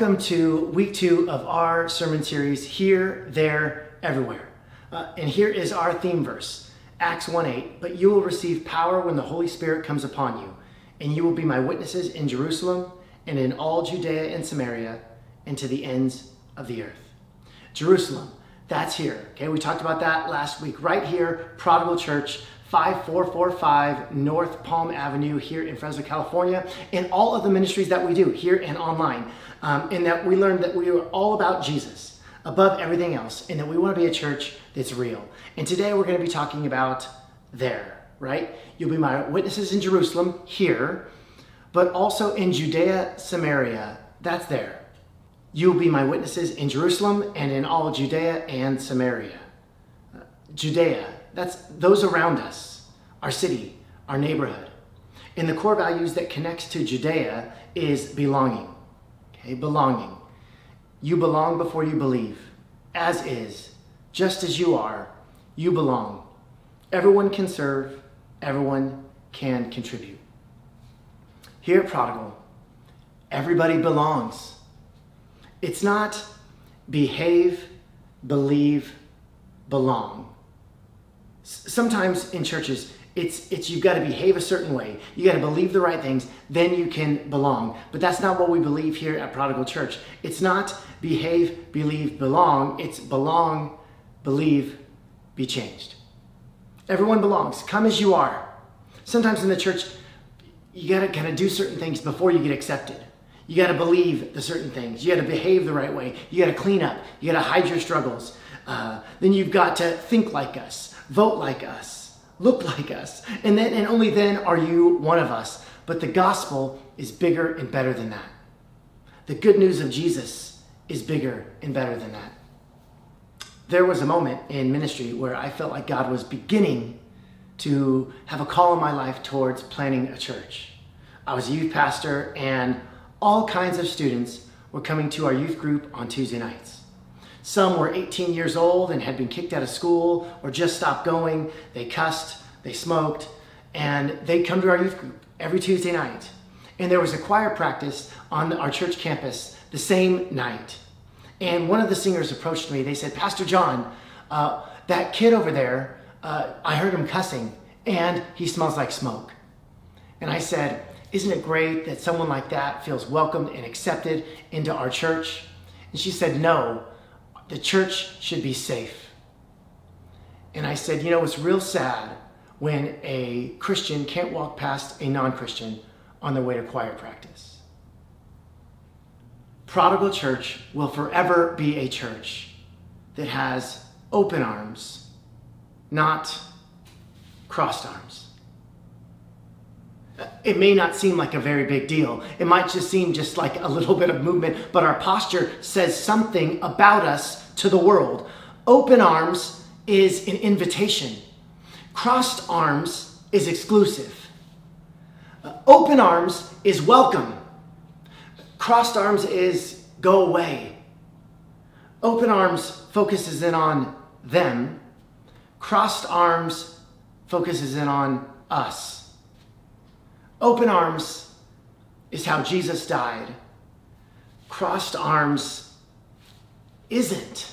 welcome to week two of our sermon series, Here, There, Everywhere. Uh, and here is our theme verse, Acts 1 8. But you will receive power when the Holy Spirit comes upon you, and you will be my witnesses in Jerusalem and in all Judea and Samaria and to the ends of the earth. Jerusalem, that's here. Okay, we talked about that last week, right here, Prodigal Church. 5445 North Palm Avenue here in Fresno, California, and all of the ministries that we do here and online. Um, and that we learned that we are all about Jesus above everything else, and that we want to be a church that's real. And today we're going to be talking about there, right? You'll be my witnesses in Jerusalem here, but also in Judea, Samaria. That's there. You'll be my witnesses in Jerusalem and in all Judea and Samaria. Uh, Judea, that's those around us, our city, our neighborhood. And the core values that connects to Judea is belonging. Okay, belonging. You belong before you believe, as is, just as you are, you belong. Everyone can serve, everyone can contribute. Here at Prodigal, everybody belongs. It's not behave, believe, belong sometimes in churches it's it's you've got to behave a certain way you got to believe the right things then you can belong. But that's not what we believe here at prodigal church. It's not behave believe belong it's belong believe be changed. Everyone belongs come as you are. Sometimes in the church you got to kind of do certain things before you get accepted. You got to believe the certain things you got to behave the right way you got to clean up you got to hide your struggles. Uh, then you've got to think like us vote like us, look like us. And then and only then are you one of us. But the gospel is bigger and better than that. The good news of Jesus is bigger and better than that. There was a moment in ministry where I felt like God was beginning to have a call in my life towards planning a church. I was a youth pastor, and all kinds of students were coming to our youth group on Tuesday nights. Some were 18 years old and had been kicked out of school or just stopped going. They cussed, they smoked, and they'd come to our youth group every Tuesday night. And there was a choir practice on our church campus the same night. And one of the singers approached me. They said, Pastor John, uh, that kid over there, uh, I heard him cussing, and he smells like smoke. And I said, Isn't it great that someone like that feels welcomed and accepted into our church? And she said, No, the church should be safe. And I said, you know, it's real sad when a Christian can't walk past a non Christian on their way to choir practice. Prodigal Church will forever be a church that has open arms, not crossed arms. It may not seem like a very big deal. It might just seem just like a little bit of movement, but our posture says something about us to the world. Open arms is an invitation, crossed arms is exclusive. Uh, open arms is welcome, crossed arms is go away. Open arms focuses in on them, crossed arms focuses in on us. Open arms is how Jesus died. Crossed arms isn't.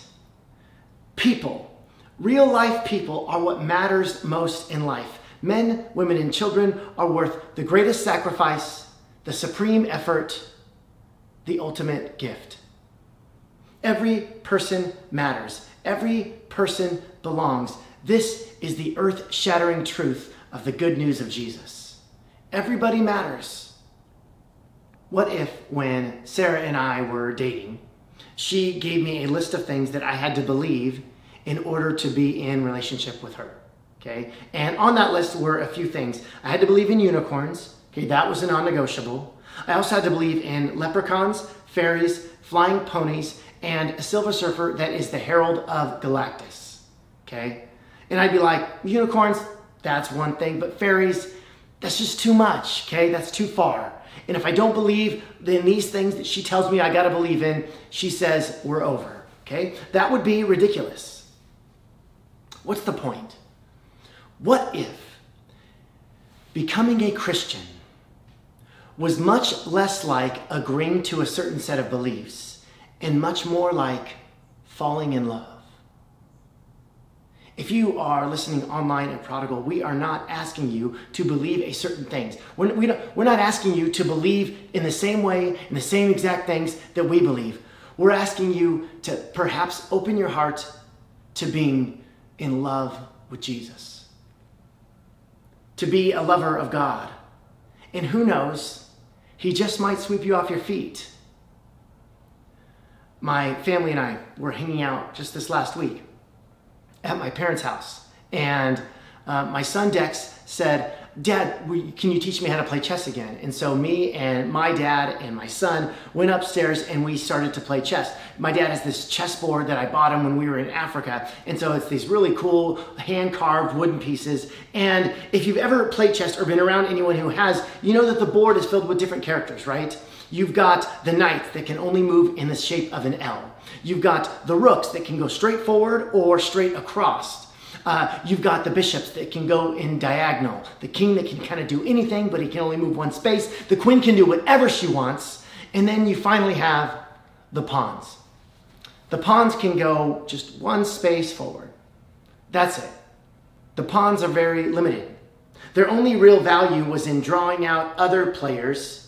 People, real life people, are what matters most in life. Men, women, and children are worth the greatest sacrifice, the supreme effort, the ultimate gift. Every person matters. Every person belongs. This is the earth shattering truth of the good news of Jesus. Everybody matters. What if, when Sarah and I were dating, she gave me a list of things that I had to believe in order to be in relationship with her? Okay, and on that list were a few things. I had to believe in unicorns. Okay, that was a non-negotiable. I also had to believe in leprechauns, fairies, flying ponies, and a silver surfer that is the herald of Galactus. Okay, and I'd be like, unicorns, that's one thing, but fairies, that's just too much, okay? That's too far. And if I don't believe in these things that she tells me I got to believe in, she says we're over, okay? That would be ridiculous. What's the point? What if becoming a Christian was much less like agreeing to a certain set of beliefs and much more like falling in love. If you are listening online at Prodigal, we are not asking you to believe a certain things. We're, we we're not asking you to believe in the same way, in the same exact things that we believe. We're asking you to perhaps open your heart to being in love with Jesus, to be a lover of God. And who knows, He just might sweep you off your feet. My family and I were hanging out just this last week at my parents' house. And uh, my son Dex said, Dad, can you teach me how to play chess again? And so me and my dad and my son went upstairs and we started to play chess. My dad has this chessboard that I bought him when we were in Africa. And so it's these really cool hand carved wooden pieces. And if you've ever played chess or been around anyone who has, you know that the board is filled with different characters, right? You've got the knight that can only move in the shape of an L. You've got the rooks that can go straight forward or straight across. Uh, you've got the bishops that can go in diagonal. The king that can kind of do anything, but he can only move one space. The queen can do whatever she wants. And then you finally have the pawns. The pawns can go just one space forward. That's it. The pawns are very limited. Their only real value was in drawing out other players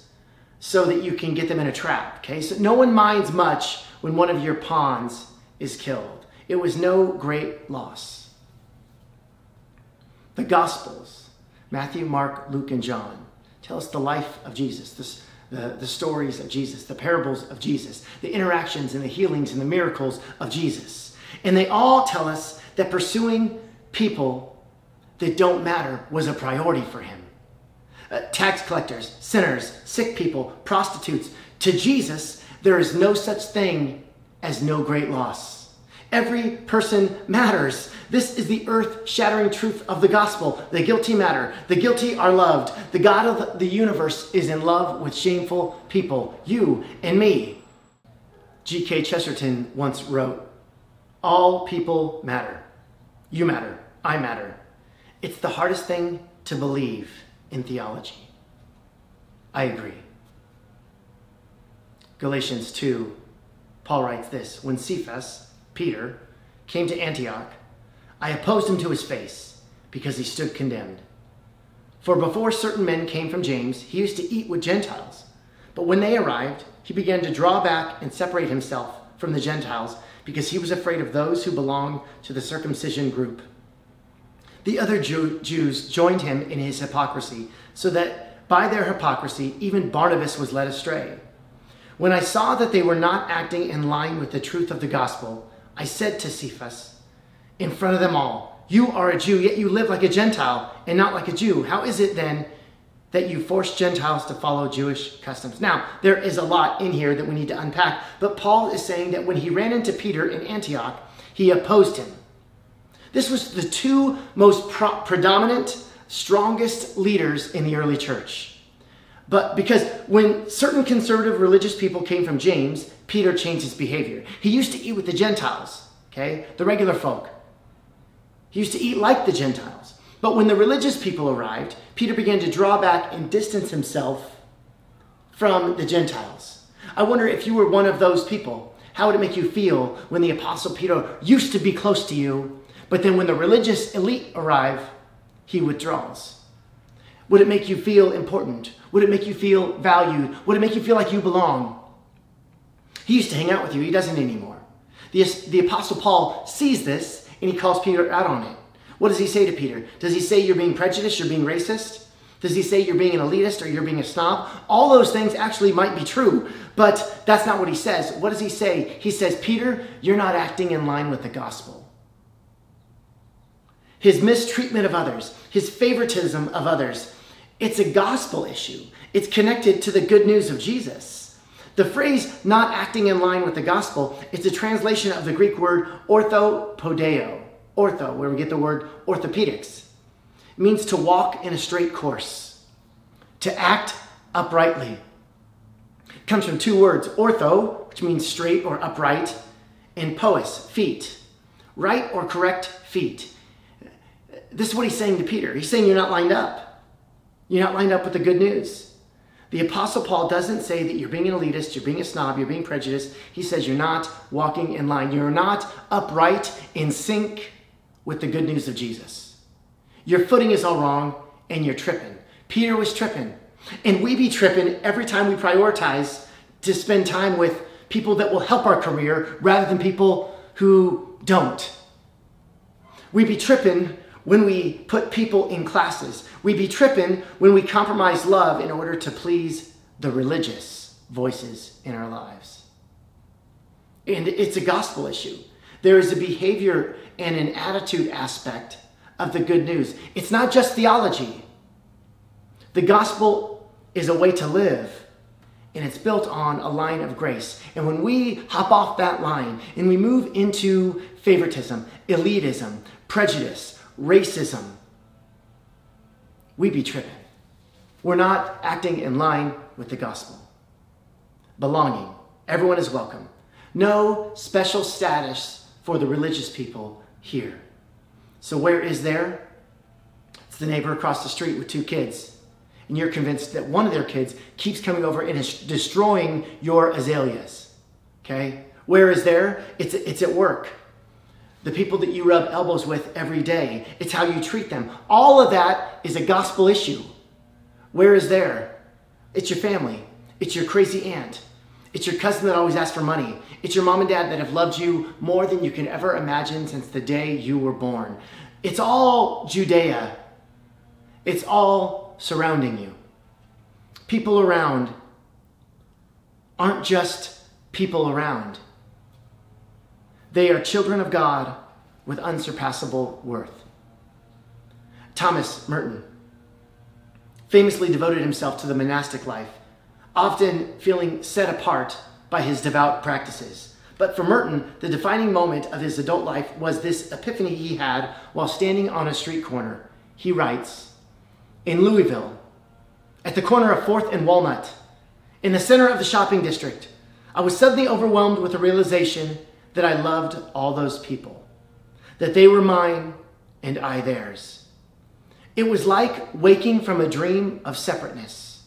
so that you can get them in a trap. Okay, so no one minds much when one of your pawns is killed. It was no great loss. The Gospels, Matthew, Mark, Luke, and John, tell us the life of Jesus, the, the stories of Jesus, the parables of Jesus, the interactions and the healings and the miracles of Jesus. And they all tell us that pursuing people that don't matter was a priority for him uh, tax collectors, sinners, sick people, prostitutes. To Jesus, there is no such thing as no great loss. Every person matters. This is the earth shattering truth of the gospel. The guilty matter. The guilty are loved. The God of the universe is in love with shameful people, you and me. G.K. Chesterton once wrote All people matter. You matter. I matter. It's the hardest thing to believe in theology. I agree. Galatians 2, Paul writes this When Cephas, Peter, came to Antioch, I opposed him to his face because he stood condemned. For before certain men came from James, he used to eat with Gentiles. But when they arrived, he began to draw back and separate himself from the Gentiles because he was afraid of those who belonged to the circumcision group. The other Jew, Jews joined him in his hypocrisy, so that by their hypocrisy, even Barnabas was led astray. When I saw that they were not acting in line with the truth of the gospel, I said to Cephas, in front of them all, You are a Jew, yet you live like a Gentile and not like a Jew. How is it then that you force Gentiles to follow Jewish customs? Now, there is a lot in here that we need to unpack, but Paul is saying that when he ran into Peter in Antioch, he opposed him. This was the two most pro- predominant, strongest leaders in the early church. But because when certain conservative religious people came from James, Peter changed his behavior. He used to eat with the Gentiles, okay, the regular folk. He used to eat like the Gentiles. But when the religious people arrived, Peter began to draw back and distance himself from the Gentiles. I wonder if you were one of those people, how would it make you feel when the Apostle Peter used to be close to you but then when the religious elite arrive, he withdraws. Would it make you feel important? Would it make you feel valued? Would it make you feel like you belong? He used to hang out with you, he doesn't anymore. The, the Apostle Paul sees this and he calls Peter out on it. What does he say to Peter? Does he say you're being prejudiced, you're being racist? Does he say you're being an elitist or you're being a snob? All those things actually might be true, but that's not what he says. What does he say? He says, Peter, you're not acting in line with the gospel his mistreatment of others, his favoritism of others. It's a gospel issue. It's connected to the good news of Jesus. The phrase not acting in line with the gospel is a translation of the Greek word orthopodeo, ortho, where we get the word orthopedics. It means to walk in a straight course, to act uprightly. It comes from two words, ortho, which means straight or upright, and pois, feet, right or correct feet. This is what he's saying to Peter. He's saying you're not lined up. You're not lined up with the good news. The Apostle Paul doesn't say that you're being an elitist, you're being a snob, you're being prejudiced. He says you're not walking in line. You're not upright in sync with the good news of Jesus. Your footing is all wrong and you're tripping. Peter was tripping. And we be tripping every time we prioritize to spend time with people that will help our career rather than people who don't. We be tripping when we put people in classes. We be tripping when we compromise love in order to please the religious voices in our lives. And it's a gospel issue. There is a behavior and an attitude aspect of the good news. It's not just theology. The gospel is a way to live, and it's built on a line of grace. And when we hop off that line and we move into favoritism, elitism, prejudice, racism, we be tripping. We're not acting in line with the gospel. Belonging. Everyone is welcome. No special status for the religious people here. So, where is there? It's the neighbor across the street with two kids. And you're convinced that one of their kids keeps coming over and is destroying your azaleas. Okay? Where is there? It's, it's at work the people that you rub elbows with every day. It's how you treat them. All of that is a gospel issue. Where is there? It's your family. It's your crazy aunt. It's your cousin that always asks for money. It's your mom and dad that have loved you more than you can ever imagine since the day you were born. It's all Judea. It's all surrounding you. People around aren't just people around. They are children of God with unsurpassable worth. Thomas Merton famously devoted himself to the monastic life, often feeling set apart by his devout practices. But for Merton, the defining moment of his adult life was this epiphany he had while standing on a street corner. He writes, In Louisville, at the corner of 4th and Walnut, in the center of the shopping district, I was suddenly overwhelmed with the realization that I loved all those people, that they were mine and I theirs. It was like waking from a dream of separateness.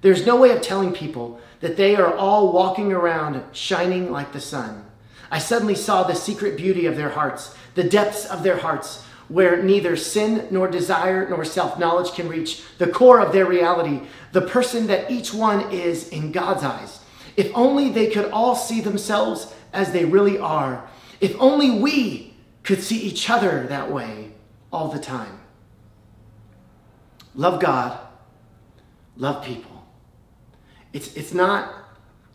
There's no way of telling people that they are all walking around shining like the sun. I suddenly saw the secret beauty of their hearts, the depths of their hearts, where neither sin nor desire nor self knowledge can reach, the core of their reality, the person that each one is in God's eyes. If only they could all see themselves as they really are. If only we could see each other that way all the time. Love God, love people. It's, it's not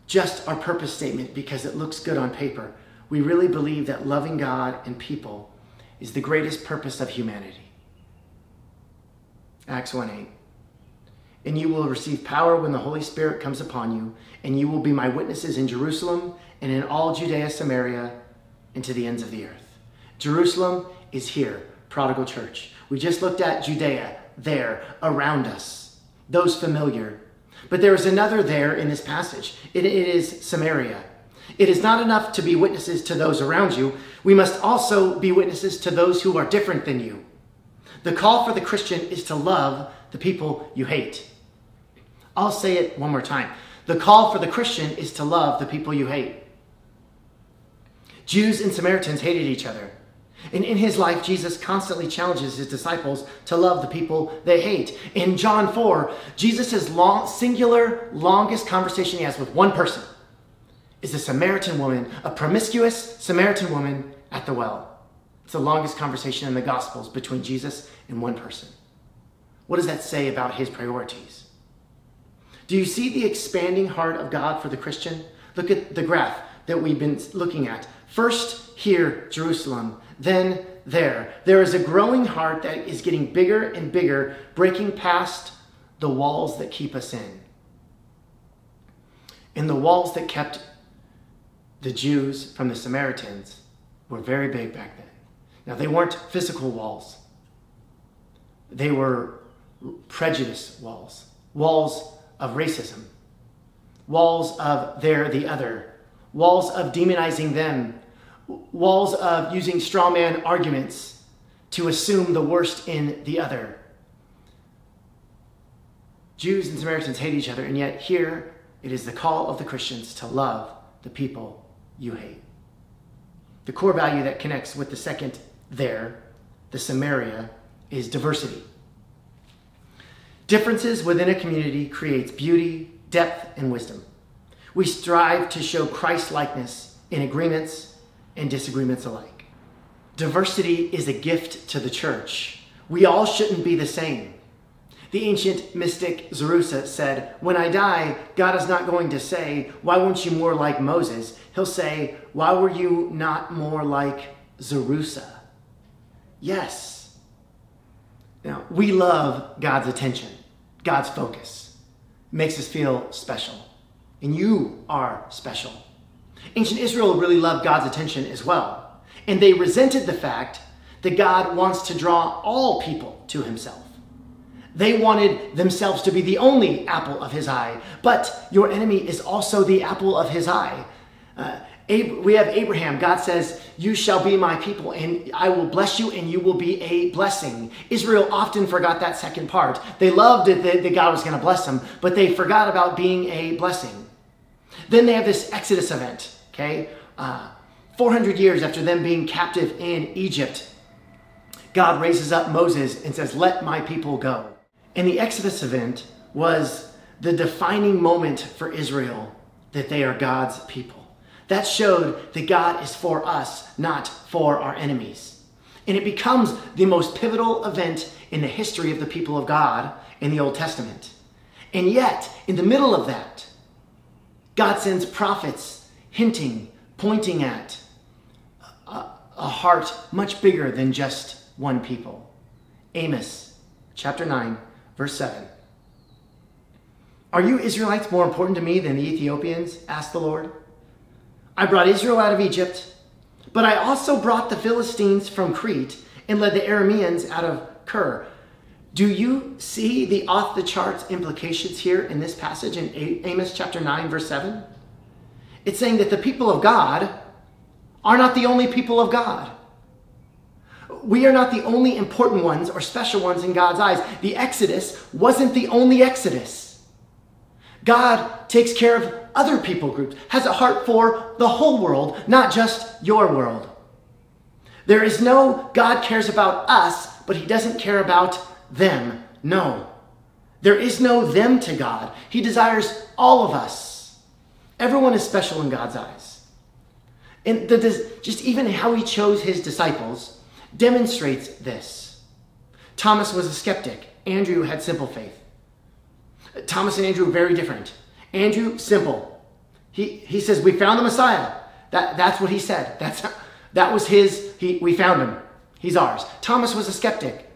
just our purpose statement because it looks good on paper. We really believe that loving God and people is the greatest purpose of humanity. Acts 1 8. And you will receive power when the Holy Spirit comes upon you, and you will be my witnesses in Jerusalem and in all Judea, Samaria, and to the ends of the earth. Jerusalem is here, prodigal church. We just looked at Judea, there, around us, those familiar. But there is another there in this passage. It, it is Samaria. It is not enough to be witnesses to those around you. We must also be witnesses to those who are different than you. The call for the Christian is to love the people you hate. I'll say it one more time. The call for the Christian is to love the people you hate. Jews and Samaritans hated each other. And in his life, Jesus constantly challenges his disciples to love the people they hate. In John 4, Jesus' long, singular, longest conversation he has with one person is a Samaritan woman, a promiscuous Samaritan woman at the well. It's the longest conversation in the Gospels between Jesus and one person. What does that say about his priorities? Do you see the expanding heart of God for the Christian? Look at the graph that we've been looking at. First here, Jerusalem, then there. There is a growing heart that is getting bigger and bigger, breaking past the walls that keep us in. And the walls that kept the Jews from the Samaritans were very big back then. Now, they weren't physical walls, they were prejudice walls, walls of racism, walls of they're the other, walls of demonizing them, walls of using straw man arguments to assume the worst in the other. Jews and Samaritans hate each other, and yet here it is the call of the Christians to love the people you hate. The core value that connects with the second there, the Samaria, is diversity. Differences within a community creates beauty, depth, and wisdom. We strive to show Christ likeness in agreements and disagreements alike. Diversity is a gift to the church. We all shouldn't be the same. The ancient mystic Zerusa said, When I die, God is not going to say, Why weren't you more like Moses? He'll say, Why were you not more like Zerusa? Yes. Now, we love God's attention, God's focus. It makes us feel special. And you are special. Ancient Israel really loved God's attention as well. And they resented the fact that God wants to draw all people to himself. They wanted themselves to be the only apple of his eye, but your enemy is also the apple of his eye. Uh, we have Abraham. God says, You shall be my people, and I will bless you, and you will be a blessing. Israel often forgot that second part. They loved that God was going to bless them, but they forgot about being a blessing. Then they have this Exodus event, okay? Uh, 400 years after them being captive in Egypt, God raises up Moses and says, Let my people go. And the Exodus event was the defining moment for Israel that they are God's people. That showed that God is for us, not for our enemies. And it becomes the most pivotal event in the history of the people of God in the Old Testament. And yet, in the middle of that, God sends prophets hinting, pointing at a, a heart much bigger than just one people. Amos chapter 9, Verse 7. Are you Israelites more important to me than the Ethiopians? asked the Lord. I brought Israel out of Egypt, but I also brought the Philistines from Crete and led the Arameans out of Kir. Do you see the off the charts implications here in this passage in Amos chapter 9, verse 7? It's saying that the people of God are not the only people of God we are not the only important ones or special ones in God's eyes. The Exodus wasn't the only Exodus. God takes care of other people groups, has a heart for the whole world, not just your world. There is no God cares about us, but he doesn't care about them. No. There is no them to God. He desires all of us. Everyone is special in God's eyes. And the, just even how he chose his disciples demonstrates this. Thomas was a skeptic. Andrew had simple faith. Thomas and Andrew were very different. Andrew, simple. He, he says, We found the Messiah. That, that's what he said. That's, that was his, he, we found him. He's ours. Thomas was a skeptic.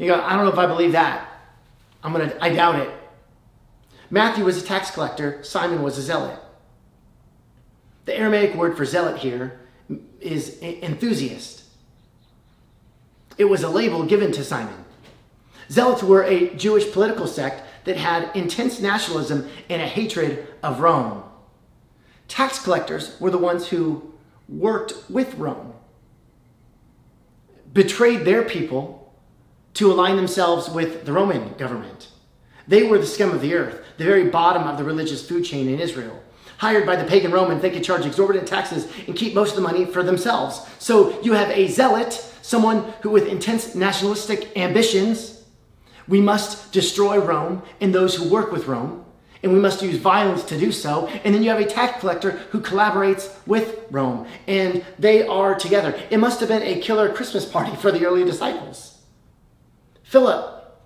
He goes, I don't know if I believe that. I'm gonna, I doubt it. Matthew was a tax collector. Simon was a zealot. The Aramaic word for zealot here is enthusiast. It was a label given to Simon. Zealots were a Jewish political sect that had intense nationalism and a hatred of Rome. Tax collectors were the ones who worked with Rome, betrayed their people to align themselves with the Roman government. They were the scum of the earth, the very bottom of the religious food chain in Israel. Hired by the pagan Romans, they could charge exorbitant taxes and keep most of the money for themselves. So you have a zealot someone who with intense nationalistic ambitions, we must destroy Rome and those who work with Rome, and we must use violence to do so. And then you have a tax collector who collaborates with Rome, and they are together. It must have been a killer Christmas party for the early disciples. Philip.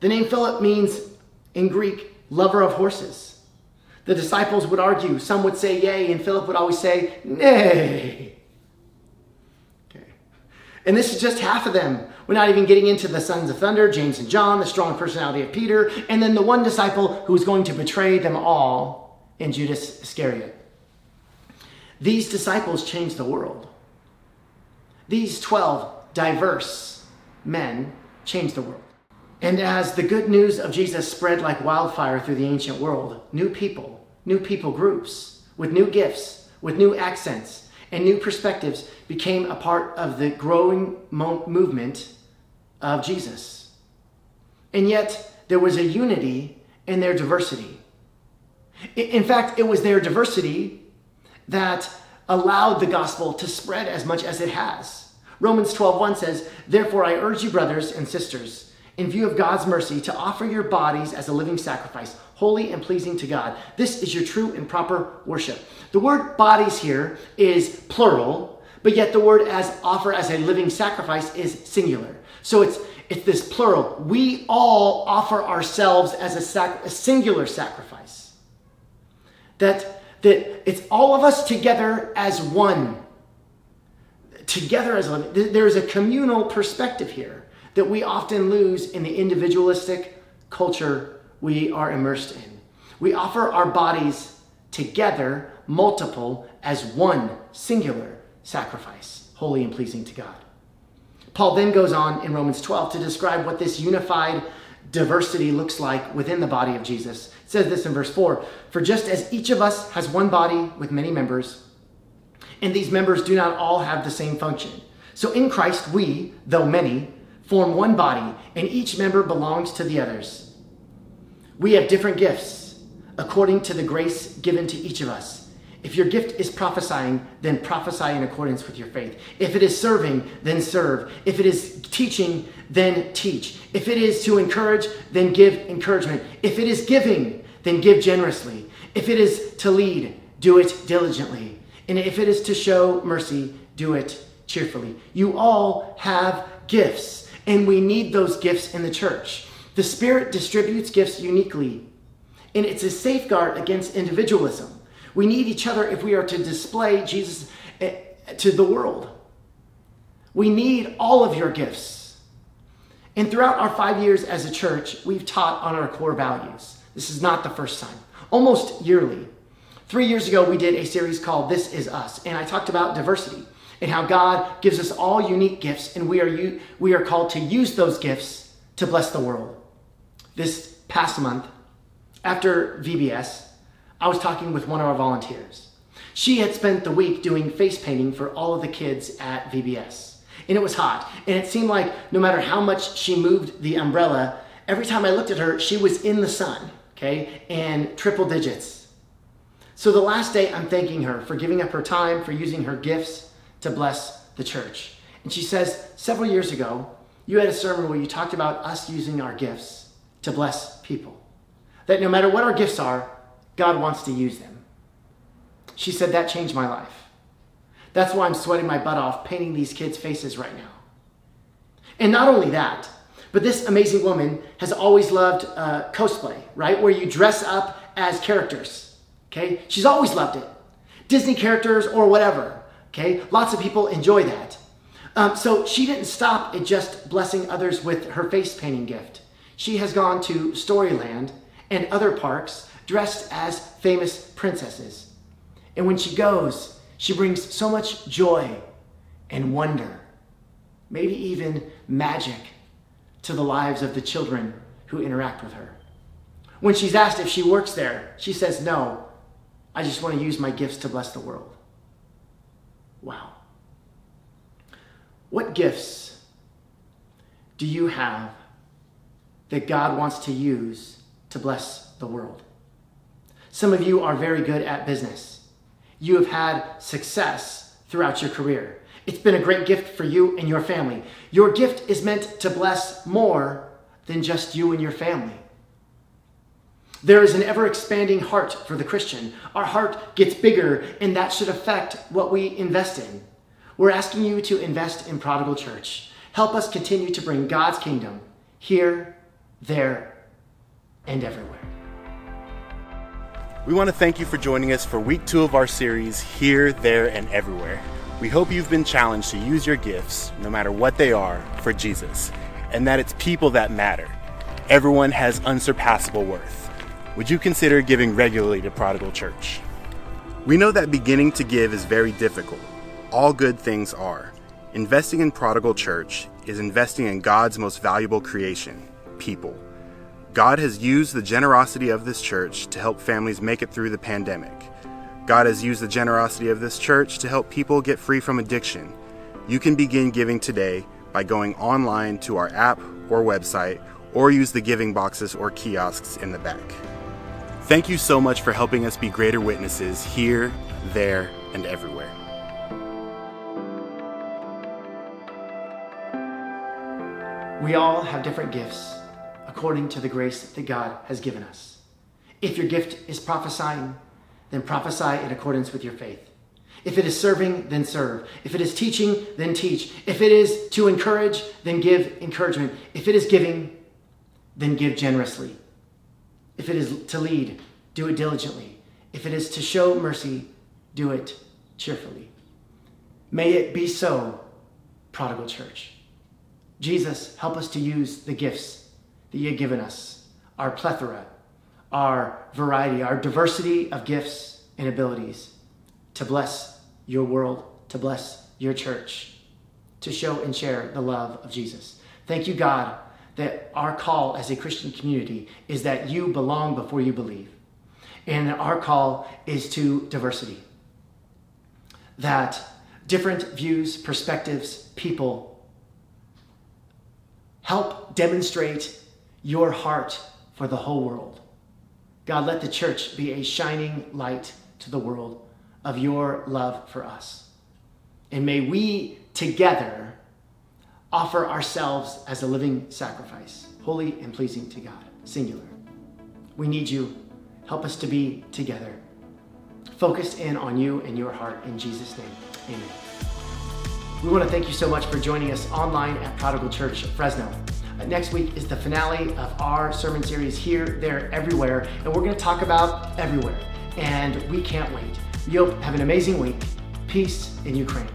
The name Philip means in Greek, lover of horses. The disciples would argue. Some would say yay, and Philip would always say nay. Okay. And this is just half of them. We're not even getting into the sons of thunder, James and John, the strong personality of Peter, and then the one disciple who is going to betray them all in Judas Iscariot. These disciples changed the world. These 12 diverse men changed the world. And as the good news of Jesus spread like wildfire through the ancient world, new people, new people groups with new gifts, with new accents, and new perspectives became a part of the growing mo- movement of Jesus. And yet, there was a unity in their diversity. In fact, it was their diversity that allowed the gospel to spread as much as it has. Romans 12:1 says, "Therefore I urge you brothers and sisters, in view of God's mercy, to offer your bodies as a living sacrifice, holy and pleasing to God. This is your true and proper worship." The word bodies here is plural, but yet the word as offer as a living sacrifice is singular. So it's it's this plural. We all offer ourselves as a, sac- a singular sacrifice. That that it's all of us together as one. Together as one. There is a communal perspective here that we often lose in the individualistic culture we are immersed in. We offer our bodies together, multiple, as one singular sacrifice, holy and pleasing to God. Paul then goes on in Romans 12 to describe what this unified diversity looks like within the body of Jesus. It says this in verse 4 For just as each of us has one body with many members, and these members do not all have the same function. So in Christ, we, though many, form one body, and each member belongs to the others. We have different gifts according to the grace given to each of us. If your gift is prophesying, then prophesy in accordance with your faith. If it is serving, then serve. If it is teaching, then teach. If it is to encourage, then give encouragement. If it is giving, then give generously. If it is to lead, do it diligently. And if it is to show mercy, do it cheerfully. You all have gifts, and we need those gifts in the church. The Spirit distributes gifts uniquely, and it's a safeguard against individualism. We need each other if we are to display Jesus eh, to the world. We need all of your gifts. And throughout our five years as a church, we've taught on our core values. This is not the first time, almost yearly. Three years ago, we did a series called This Is Us, and I talked about diversity and how God gives us all unique gifts, and we are, we are called to use those gifts to bless the world. This past month, after VBS, I was talking with one of our volunteers. She had spent the week doing face painting for all of the kids at VBS. And it was hot. And it seemed like no matter how much she moved the umbrella, every time I looked at her, she was in the sun, okay, and triple digits. So the last day, I'm thanking her for giving up her time, for using her gifts to bless the church. And she says, several years ago, you had a sermon where you talked about us using our gifts to bless people. That no matter what our gifts are, God wants to use them. She said, That changed my life. That's why I'm sweating my butt off painting these kids' faces right now. And not only that, but this amazing woman has always loved uh, cosplay, right? Where you dress up as characters, okay? She's always loved it. Disney characters or whatever, okay? Lots of people enjoy that. Um, so she didn't stop at just blessing others with her face painting gift. She has gone to Storyland and other parks dressed as famous princesses. And when she goes, she brings so much joy and wonder, maybe even magic, to the lives of the children who interact with her. When she's asked if she works there, she says, No, I just want to use my gifts to bless the world. Wow. What gifts do you have that God wants to use to bless the world? Some of you are very good at business. You have had success throughout your career. It's been a great gift for you and your family. Your gift is meant to bless more than just you and your family. There is an ever expanding heart for the Christian. Our heart gets bigger, and that should affect what we invest in. We're asking you to invest in Prodigal Church. Help us continue to bring God's kingdom here, there, and everywhere. We want to thank you for joining us for week two of our series, Here, There, and Everywhere. We hope you've been challenged to use your gifts, no matter what they are, for Jesus, and that it's people that matter. Everyone has unsurpassable worth. Would you consider giving regularly to Prodigal Church? We know that beginning to give is very difficult. All good things are. Investing in Prodigal Church is investing in God's most valuable creation, people. God has used the generosity of this church to help families make it through the pandemic. God has used the generosity of this church to help people get free from addiction. You can begin giving today by going online to our app or website or use the giving boxes or kiosks in the back. Thank you so much for helping us be greater witnesses here, there, and everywhere. We all have different gifts according to the grace that God has given us. If your gift is prophesying, then prophesy in accordance with your faith. If it is serving, then serve. If it is teaching, then teach. If it is to encourage, then give encouragement. If it is giving, then give generously. If it is to lead, do it diligently. If it is to show mercy, do it cheerfully. May it be so, prodigal church. Jesus, help us to use the gifts that you have given us, our plethora, our variety, our diversity of gifts and abilities to bless your world, to bless your church, to show and share the love of Jesus. Thank you, God, that our call as a Christian community is that you belong before you believe. And our call is to diversity. That different views, perspectives, people help demonstrate your heart for the whole world. God, let the church be a shining light to the world of your love for us. And may we together offer ourselves as a living sacrifice, holy and pleasing to God, singular. We need you. Help us to be together, focused in on you and your heart. In Jesus' name, amen. We want to thank you so much for joining us online at Prodigal Church Fresno. Uh, next week is the finale of our sermon series Here, There, Everywhere, and we're going to talk about everywhere. And we can't wait. You'll have an amazing week. Peace in Ukraine.